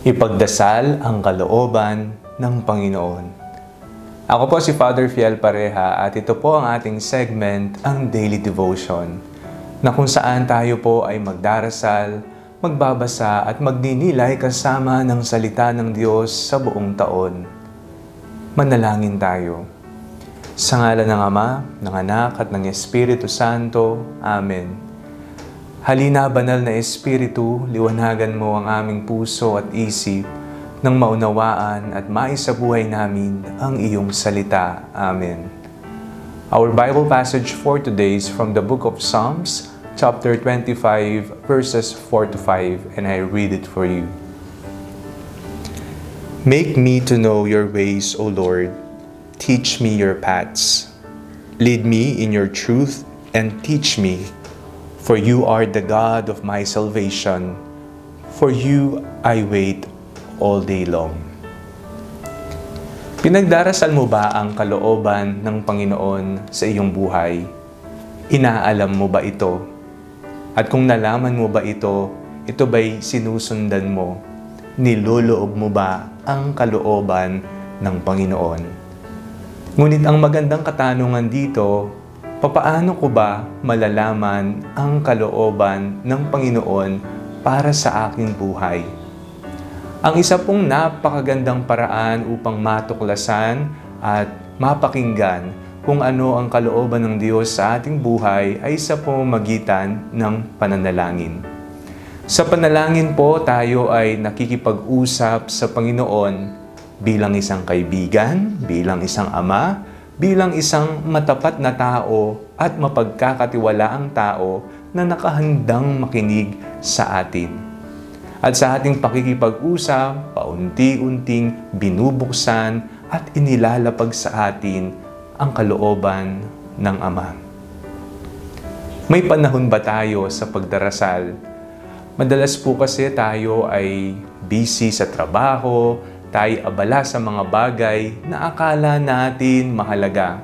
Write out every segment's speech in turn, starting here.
Ipagdasal ang kalooban ng Panginoon. Ako po si Father Fiel Pareha at ito po ang ating segment, ang Daily Devotion, na kung saan tayo po ay magdarasal, magbabasa at magninilay kasama ng salita ng Diyos sa buong taon. Manalangin tayo. Sa ngala ng Ama, ng Anak at ng Espiritu Santo. Amen. Halina, banal na Espiritu, liwanagan mo ang aming puso at isip nang maunawaan at maisabuhay namin ang iyong salita. Amen. Our Bible passage for today is from the book of Psalms, chapter 25, verses 4 to 5, and I read it for you. Make me to know your ways, O Lord. Teach me your paths. Lead me in your truth and teach me For you are the God of my salvation. For you I wait all day long. Pinagdarasal mo ba ang kalooban ng Panginoon sa iyong buhay? Inaalam mo ba ito? At kung nalaman mo ba ito, ito ba'y sinusundan mo? Niloloob mo ba ang kalooban ng Panginoon? Ngunit ang magandang katanungan dito Papaano ko ba malalaman ang kalooban ng Panginoon para sa aking buhay? Ang isa pong napakagandang paraan upang matuklasan at mapakinggan kung ano ang kalooban ng Diyos sa ating buhay ay sa pamamagitan ng pananalangin. Sa panalangin po, tayo ay nakikipag-usap sa Panginoon bilang isang kaibigan, bilang isang ama, bilang isang matapat na tao at mapagkakatiwalaang tao na nakahandang makinig sa atin. At sa ating pakikipag-usap, paunti-unting binubuksan at inilalapag sa atin ang kalooban ng Ama. May panahon ba tayo sa pagdarasal? Madalas po kasi tayo ay busy sa trabaho, tayo abala sa mga bagay na akala natin mahalaga.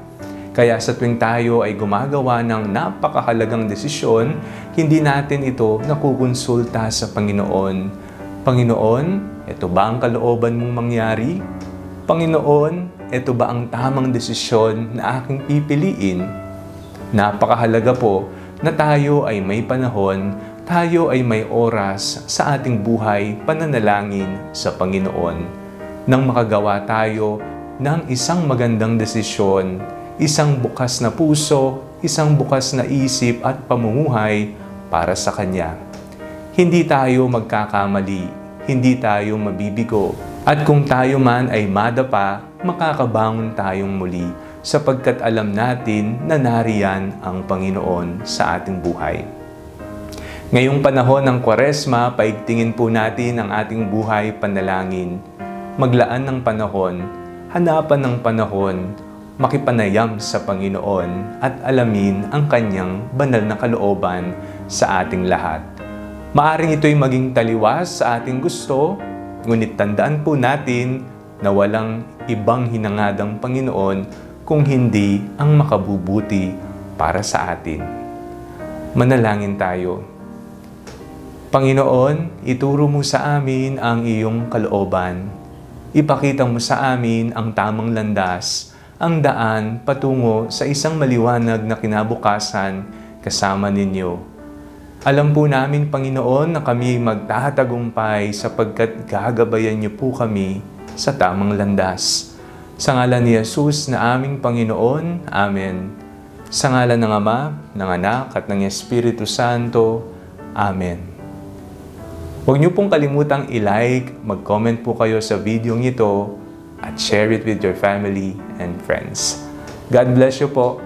Kaya sa tuwing tayo ay gumagawa ng napakahalagang desisyon, hindi natin ito nakukonsulta sa Panginoon. Panginoon, ito ba ang kalooban mong mangyari? Panginoon, ito ba ang tamang desisyon na aking pipiliin? Napakahalaga po na tayo ay may panahon, tayo ay may oras sa ating buhay pananalangin sa Panginoon nang makagawa tayo ng isang magandang desisyon, isang bukas na puso, isang bukas na isip at pamumuhay para sa Kanya. Hindi tayo magkakamali, hindi tayo mabibigo, at kung tayo man ay madapa, makakabangon tayong muli sapagkat alam natin na nariyan ang Panginoon sa ating buhay. Ngayong panahon ng Kwaresma, paigtingin po natin ang ating buhay panalangin maglaan ng panahon, hanapan ng panahon, makipanayam sa Panginoon at alamin ang kanyang banal na kalooban sa ating lahat. Maaring ito'y maging taliwas sa ating gusto, ngunit tandaan po natin na walang ibang hinangadang Panginoon kung hindi ang makabubuti para sa atin. Manalangin tayo. Panginoon, ituro mo sa amin ang iyong kalooban ipakita mo sa amin ang tamang landas, ang daan patungo sa isang maliwanag na kinabukasan kasama ninyo. Alam po namin, Panginoon, na kami magtatagumpay sapagkat gagabayan niyo po kami sa tamang landas. Sa ngalan ni Jesus na aming Panginoon, Amen. Sa ngalan ng Ama, ng Anak at ng Espiritu Santo, Amen. Huwag niyo pong kalimutang i-like, mag-comment po kayo sa video ito at share it with your family and friends. God bless you po.